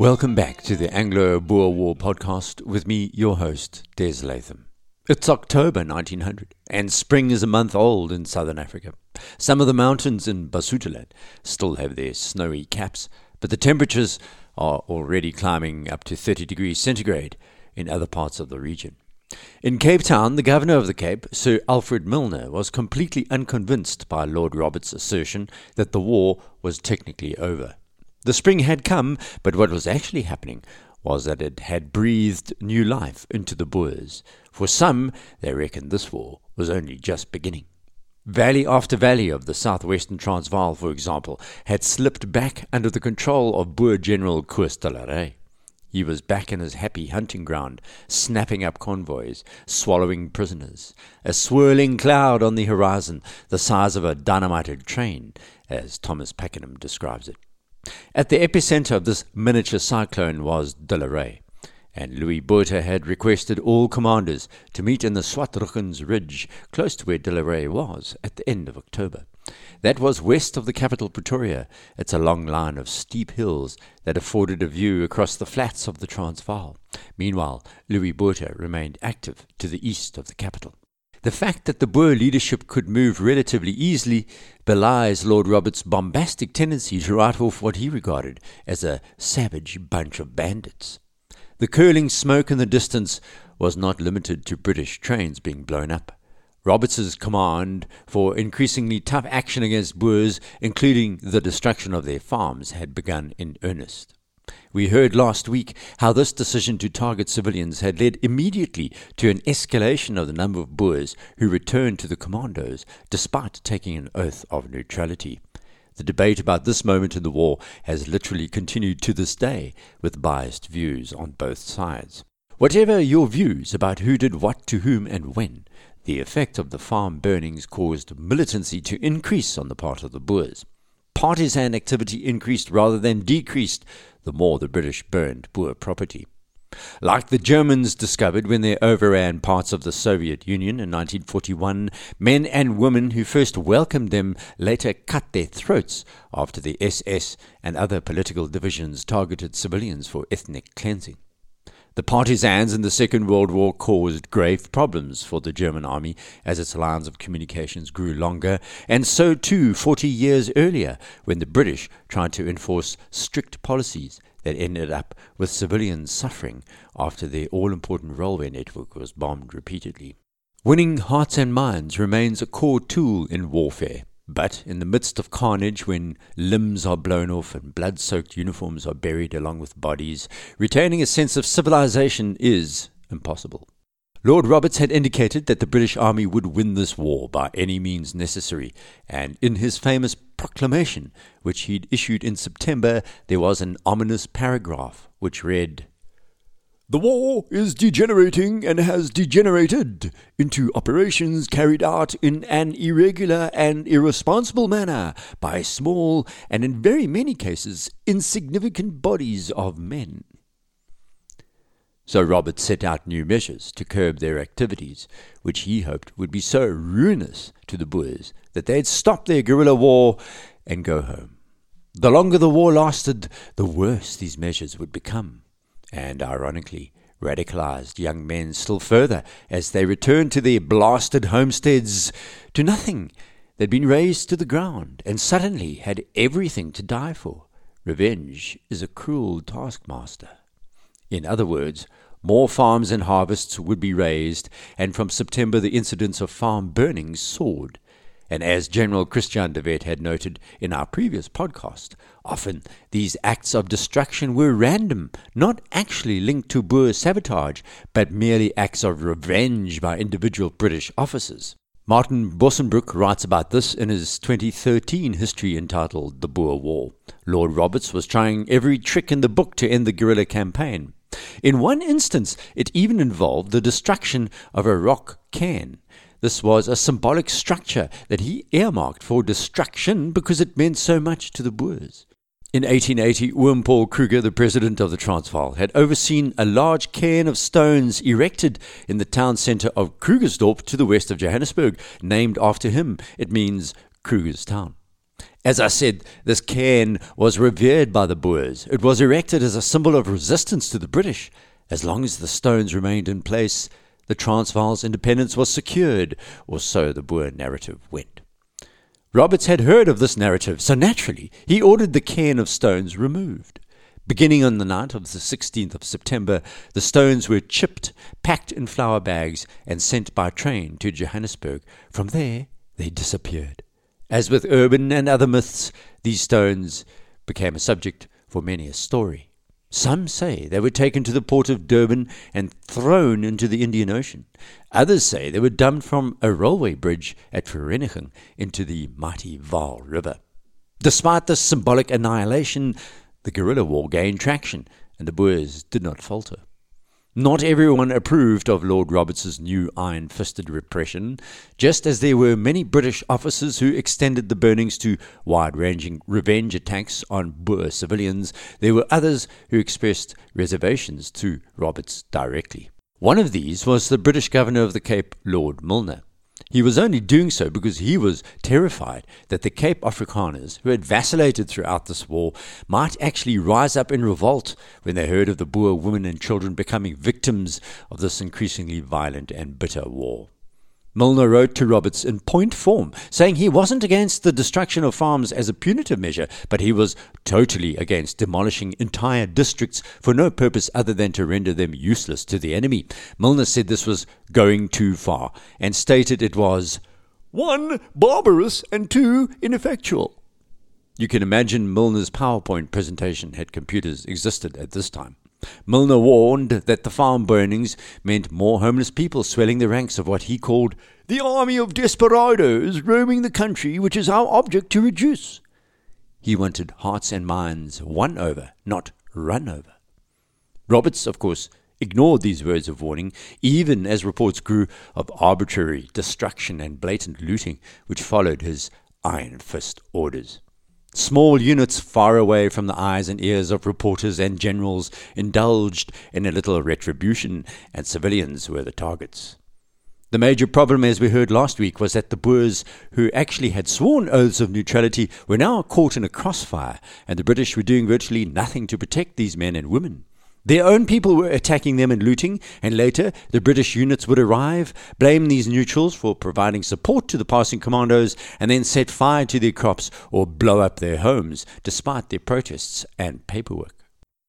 Welcome back to the Anglo Boer War podcast with me, your host, Des Latham. It's October 1900, and spring is a month old in southern Africa. Some of the mountains in Basutoland still have their snowy caps, but the temperatures are already climbing up to 30 degrees centigrade in other parts of the region. In Cape Town, the governor of the Cape, Sir Alfred Milner, was completely unconvinced by Lord Roberts' assertion that the war was technically over. The spring had come, but what was actually happening was that it had breathed new life into the Boers. For some, they reckoned this war was only just beginning. Valley after valley of the southwestern Transvaal, for example, had slipped back under the control of Boer General Koos. He was back in his happy hunting ground, snapping up convoys, swallowing prisoners, a swirling cloud on the horizon, the size of a dynamited train, as Thomas Pakenham describes it. At the epicenter of this miniature cyclone was De la Rey, and Louis Botha had requested all commanders to meet in the Swartruggens Ridge, close to where De la Rey was, at the end of October. That was west of the capital Pretoria. It's a long line of steep hills that afforded a view across the flats of the Transvaal. Meanwhile, Louis Botha remained active to the east of the capital. The fact that the Boer leadership could move relatively easily belies Lord Roberts' bombastic tendency to write off what he regarded as a savage bunch of bandits. The curling smoke in the distance was not limited to British trains being blown up. Roberts's command for increasingly tough action against Boers, including the destruction of their farms, had begun in earnest. We heard last week how this decision to target civilians had led immediately to an escalation of the number of Boers who returned to the commandos despite taking an oath of neutrality. The debate about this moment in the war has literally continued to this day, with biased views on both sides. Whatever your views about who did what to whom and when, the effect of the farm burnings caused militancy to increase on the part of the Boers. Partisan activity increased rather than decreased the more the British burned Boer property. Like the Germans discovered when they overran parts of the Soviet Union in 1941, men and women who first welcomed them later cut their throats after the SS and other political divisions targeted civilians for ethnic cleansing. The partisans in the Second World War caused grave problems for the German army as its lines of communications grew longer, and so too 40 years earlier when the British tried to enforce strict policies that ended up with civilians suffering after their all important railway network was bombed repeatedly. Winning hearts and minds remains a core tool in warfare. But in the midst of carnage, when limbs are blown off and blood soaked uniforms are buried along with bodies, retaining a sense of civilization is impossible. Lord Roberts had indicated that the British Army would win this war by any means necessary, and in his famous proclamation, which he'd issued in September, there was an ominous paragraph which read the war is degenerating and has degenerated into operations carried out in an irregular and irresponsible manner by small and, in very many cases, insignificant bodies of men. So Robert set out new measures to curb their activities, which he hoped would be so ruinous to the Boers that they'd stop their guerrilla war and go home. The longer the war lasted, the worse these measures would become and, ironically, radicalized young men still further as they returned to their blasted homesteads to nothing. They'd been razed to the ground and suddenly had everything to die for. Revenge is a cruel taskmaster. In other words, more farms and harvests would be razed, and from September the incidence of farm burnings soared. And as General Christian de Wet had noted in our previous podcast, often these acts of destruction were random, not actually linked to Boer sabotage, but merely acts of revenge by individual British officers. Martin Bossenbroek writes about this in his 2013 history entitled The Boer War. Lord Roberts was trying every trick in the book to end the guerrilla campaign. In one instance, it even involved the destruction of a rock cairn this was a symbolic structure that he earmarked for destruction because it meant so much to the Boers. In 1880, Willem Paul Kruger, the president of the Transvaal, had overseen a large cairn of stones erected in the town centre of Krugersdorp to the west of Johannesburg, named after him. It means Kruger's town. As I said, this cairn was revered by the Boers. It was erected as a symbol of resistance to the British. As long as the stones remained in place, the Transvaal's independence was secured, or so the Boer narrative went. Roberts had heard of this narrative, so naturally he ordered the cairn of stones removed. Beginning on the night of the 16th of September, the stones were chipped, packed in flour bags, and sent by train to Johannesburg. From there, they disappeared. As with urban and other myths, these stones became a subject for many a story. Some say they were taken to the port of Durban and thrown into the Indian Ocean. Others say they were dumped from a railway bridge at Vereeniging into the mighty Vaal River. Despite this symbolic annihilation, the guerrilla war gained traction, and the Boers did not falter. Not everyone approved of Lord Roberts's new iron fisted repression, just as there were many British officers who extended the burnings to wide ranging revenge attacks on Boer civilians. There were others who expressed reservations to Roberts directly. One of these was the British Governor of the Cape, Lord Milner. He was only doing so because he was terrified that the Cape Afrikaners, who had vacillated throughout this war, might actually rise up in revolt when they heard of the Boer women and children becoming victims of this increasingly violent and bitter war. Milner wrote to Roberts in point form, saying he wasn't against the destruction of farms as a punitive measure, but he was totally against demolishing entire districts for no purpose other than to render them useless to the enemy. Milner said this was going too far, and stated it was one, barbarous, and two, ineffectual. You can imagine Milner's PowerPoint presentation had computers existed at this time. Milner warned that the farm burnings meant more homeless people swelling the ranks of what he called the army of desperados roaming the country, which is our object to reduce. He wanted hearts and minds won over, not run over. Roberts, of course, ignored these words of warning, even as reports grew of arbitrary destruction and blatant looting which followed his iron fist orders. Small units far away from the eyes and ears of reporters and generals indulged in a little retribution, and civilians were the targets. The major problem, as we heard last week, was that the Boers, who actually had sworn oaths of neutrality, were now caught in a crossfire, and the British were doing virtually nothing to protect these men and women. Their own people were attacking them and looting, and later the British units would arrive, blame these neutrals for providing support to the passing commandos, and then set fire to their crops or blow up their homes, despite their protests and paperwork.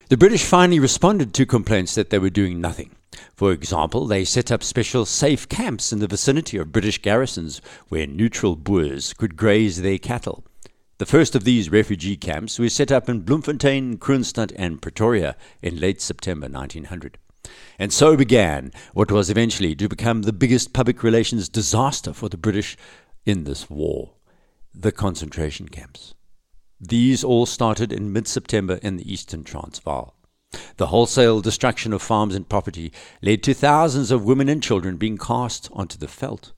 The British finally responded to complaints that they were doing nothing. For example, they set up special safe camps in the vicinity of British garrisons where neutral Boers could graze their cattle. The first of these refugee camps was set up in Bloemfontein, Kroonstad, and Pretoria in late September 1900. And so began what was eventually to become the biggest public relations disaster for the British in this war the concentration camps. These all started in mid September in the eastern Transvaal. The wholesale destruction of farms and property led to thousands of women and children being cast onto the veldt.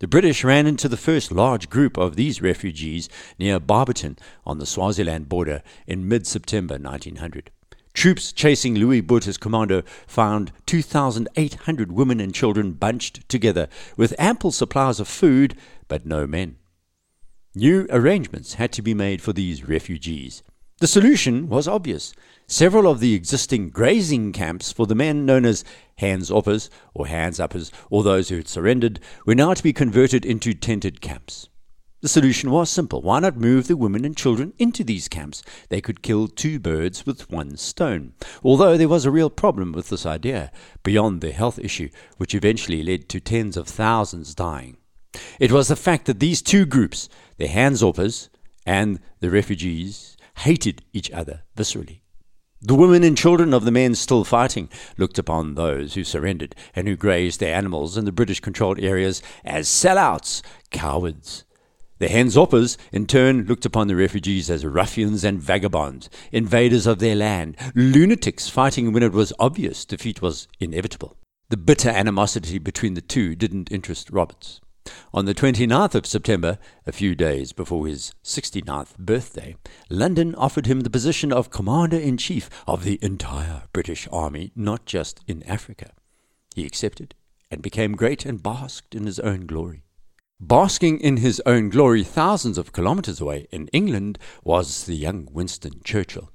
The British ran into the first large group of these refugees near Barberton on the Swaziland border in mid September 1900. Troops chasing Louis Botha's commando found 2,800 women and children bunched together with ample supplies of food but no men. New arrangements had to be made for these refugees. The solution was obvious. Several of the existing grazing camps for the men known as hands uppers or hands uppers, or those who had surrendered, were now to be converted into tented camps. The solution was simple. Why not move the women and children into these camps? They could kill two birds with one stone. Although there was a real problem with this idea, beyond the health issue, which eventually led to tens of thousands dying. It was the fact that these two groups, the hands uppers and the refugees, hated each other viscerally. The women and children of the men still fighting looked upon those who surrendered and who grazed their animals in the British controlled areas as sellouts, cowards. The Hensoppers, in turn, looked upon the refugees as ruffians and vagabonds, invaders of their land, lunatics fighting when it was obvious defeat was inevitable. The bitter animosity between the two didn't interest Roberts. On the 29th of September, a few days before his 69th birthday, London offered him the position of Commander in Chief of the entire British Army, not just in Africa. He accepted and became great and basked in his own glory. Basking in his own glory thousands of kilometres away in England was the young Winston Churchill.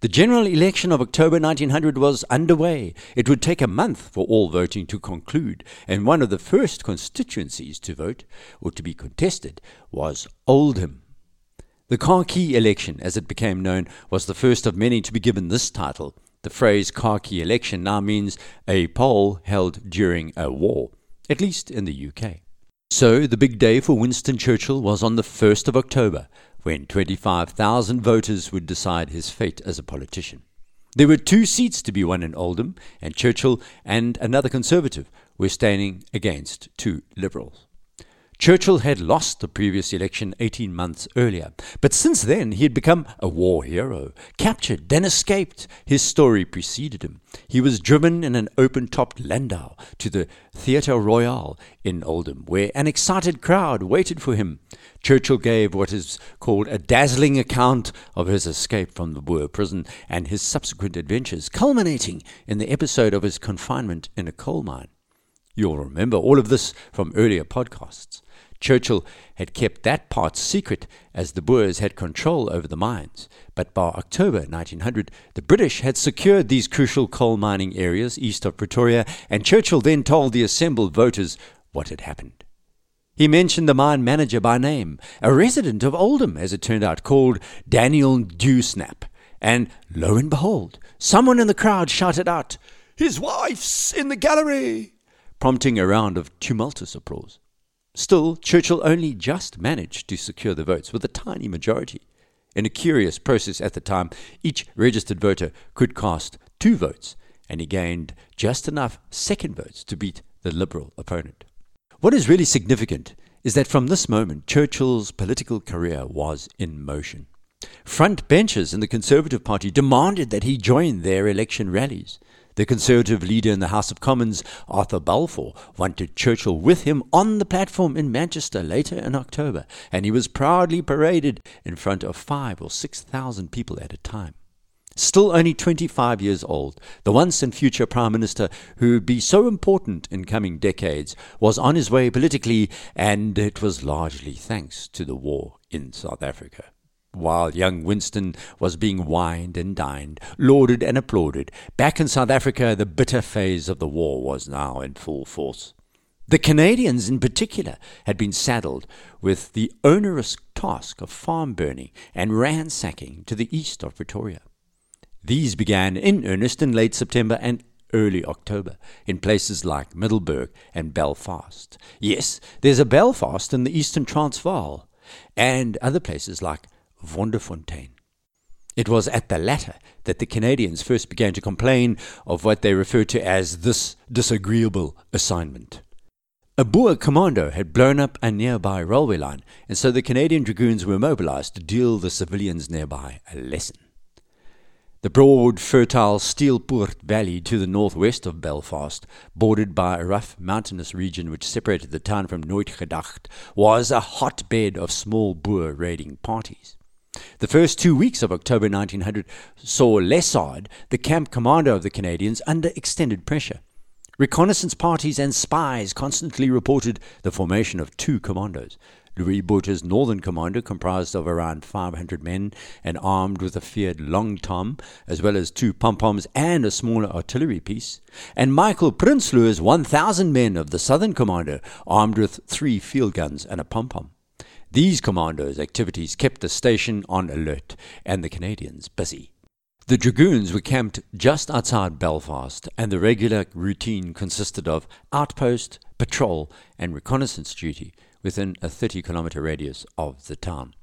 The general election of October 1900 was underway. It would take a month for all voting to conclude, and one of the first constituencies to vote, or to be contested, was Oldham. The Khaki election, as it became known, was the first of many to be given this title. The phrase Khaki election now means a poll held during a war, at least in the UK. So the big day for Winston Churchill was on the 1st of October, when 25,000 voters would decide his fate as a politician. There were two seats to be won in Oldham, and Churchill and another Conservative were standing against two Liberals. Churchill had lost the previous election 18 months earlier, but since then he had become a war hero, captured, then escaped. His story preceded him. He was driven in an open topped landau to the Theatre Royal in Oldham, where an excited crowd waited for him. Churchill gave what is called a dazzling account of his escape from the Boer prison and his subsequent adventures, culminating in the episode of his confinement in a coal mine. You'll remember all of this from earlier podcasts. Churchill had kept that part secret as the Boers had control over the mines. But by October 1900, the British had secured these crucial coal mining areas east of Pretoria, and Churchill then told the assembled voters what had happened. He mentioned the mine manager by name, a resident of Oldham, as it turned out, called Daniel Dewsnap. And lo and behold, someone in the crowd shouted out, His wife's in the gallery! Prompting a round of tumultuous applause. Still, Churchill only just managed to secure the votes with a tiny majority. In a curious process at the time, each registered voter could cast two votes, and he gained just enough second votes to beat the Liberal opponent. What is really significant is that from this moment, Churchill's political career was in motion. Front benchers in the Conservative Party demanded that he join their election rallies. The Conservative leader in the House of Commons, Arthur Balfour, wanted Churchill with him on the platform in Manchester later in October, and he was proudly paraded in front of five or six thousand people at a time. Still only 25 years old, the once and future Prime Minister, who would be so important in coming decades, was on his way politically, and it was largely thanks to the war in South Africa. While young Winston was being wined and dined, lauded and applauded, back in South Africa the bitter phase of the war was now in full force. The Canadians, in particular, had been saddled with the onerous task of farm burning and ransacking to the east of Pretoria. These began in earnest in late September and early October in places like Middelburg and Belfast. Yes, there's a Belfast in the eastern Transvaal, and other places like Wonderfontein. It was at the latter that the Canadians first began to complain of what they referred to as this disagreeable assignment. A Boer commando had blown up a nearby railway line, and so the Canadian Dragoons were mobilized to deal the civilians nearby a lesson. The broad, fertile Steelpoort Valley to the northwest of Belfast, bordered by a rough mountainous region which separated the town from Nooitgedacht, was a hotbed of small Boer raiding parties. The first two weeks of October 1900 saw Lessard, the camp commander of the Canadians, under extended pressure. Reconnaissance parties and spies constantly reported the formation of two commandos. Louis Botha's northern commando, comprised of around 500 men and armed with a feared long tom, as well as two pom poms and a smaller artillery piece, and Michael Prinsloo's 1,000 men of the southern commando, armed with three field guns and a pom pom. These commandos' activities kept the station on alert and the Canadians busy. The dragoons were camped just outside Belfast, and the regular routine consisted of outpost, patrol, and reconnaissance duty within a 30 kilometre radius of the town.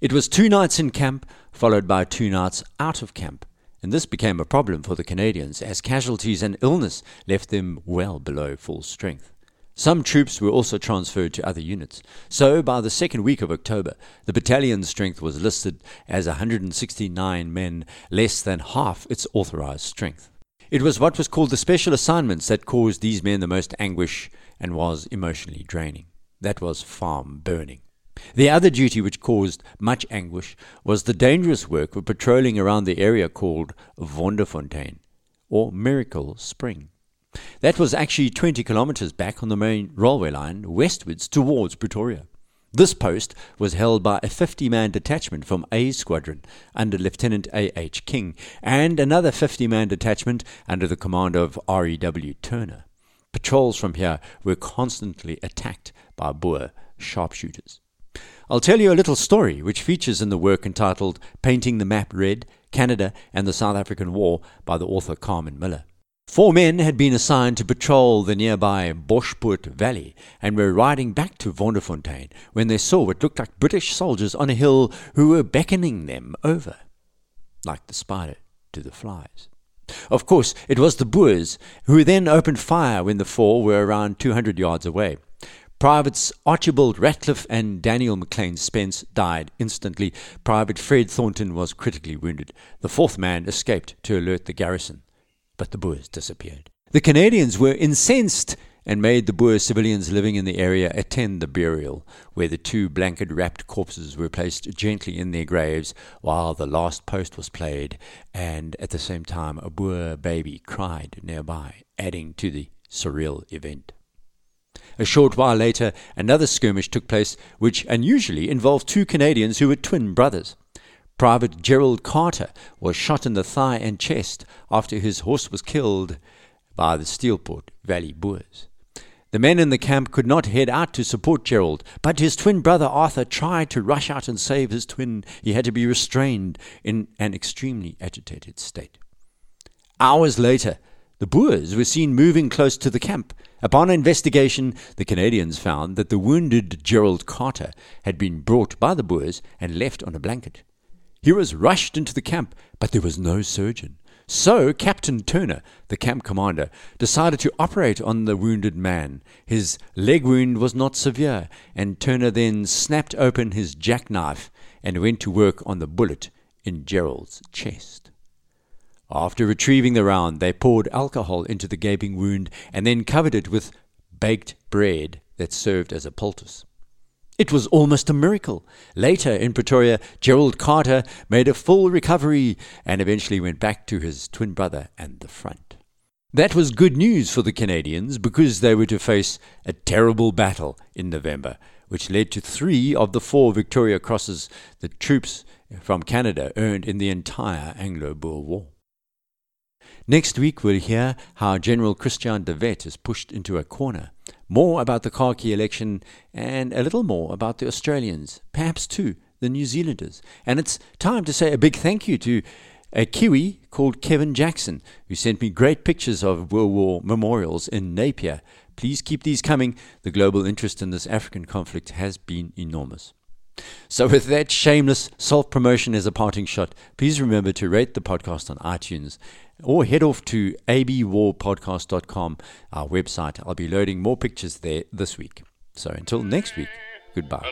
It was two nights in camp, followed by two nights out of camp, and this became a problem for the Canadians as casualties and illness left them well below full strength. Some troops were also transferred to other units. So, by the second week of October, the battalion's strength was listed as 169 men, less than half its authorized strength. It was what was called the special assignments that caused these men the most anguish and was emotionally draining. That was farm burning. The other duty which caused much anguish was the dangerous work of patrolling around the area called Wonderfontein, or Miracle Spring. That was actually 20 kilometers back on the main railway line westwards towards Pretoria. This post was held by a 50 man detachment from A Squadron under Lieutenant A. H. King and another 50 man detachment under the command of R. E. W. Turner. Patrols from here were constantly attacked by Boer sharpshooters. I'll tell you a little story which features in the work entitled Painting the Map Red Canada and the South African War by the author Carman Miller. Four men had been assigned to patrol the nearby Bospoort Valley and were riding back to Wonderfontein when they saw what looked like British soldiers on a hill who were beckoning them over, like the spider to the flies. Of course, it was the Boers, who then opened fire when the four were around 200 yards away. Privates Archibald Ratcliffe and Daniel McLean Spence died instantly. Private Fred Thornton was critically wounded. The fourth man escaped to alert the garrison but the Boers disappeared. The Canadians were incensed and made the Boer civilians living in the area attend the burial, where the two blanket wrapped corpses were placed gently in their graves while the last post was played, and at the same time a Boer baby cried nearby, adding to the surreal event. A short while later, another skirmish took place, which unusually involved two Canadians who were twin brothers. Private Gerald Carter was shot in the thigh and chest after his horse was killed by the Steelpoort Valley Boers. The men in the camp could not head out to support Gerald, but his twin brother Arthur tried to rush out and save his twin. He had to be restrained in an extremely agitated state. Hours later, the Boers were seen moving close to the camp. Upon investigation, the Canadians found that the wounded Gerald Carter had been brought by the Boers and left on a blanket. He was rushed into the camp, but there was no surgeon. So Captain Turner, the camp commander, decided to operate on the wounded man. His leg wound was not severe, and Turner then snapped open his jackknife and went to work on the bullet in Gerald's chest. After retrieving the round, they poured alcohol into the gaping wound and then covered it with baked bread that served as a poultice. It was almost a miracle. Later in Pretoria, Gerald Carter made a full recovery and eventually went back to his twin brother and the front. That was good news for the Canadians because they were to face a terrible battle in November, which led to three of the four Victoria Crosses the troops from Canada earned in the entire Anglo Boer War. Next week, we'll hear how General Christian de Wet is pushed into a corner more about the Khaki election, and a little more about the Australians, perhaps too the New Zealanders. And it's time to say a big thank you to a Kiwi called Kevin Jackson, who sent me great pictures of World War memorials in Napier. Please keep these coming. The global interest in this African conflict has been enormous. So, with that shameless self promotion as a parting shot, please remember to rate the podcast on iTunes or head off to abwarpodcast.com, our website. I'll be loading more pictures there this week. So, until next week, goodbye.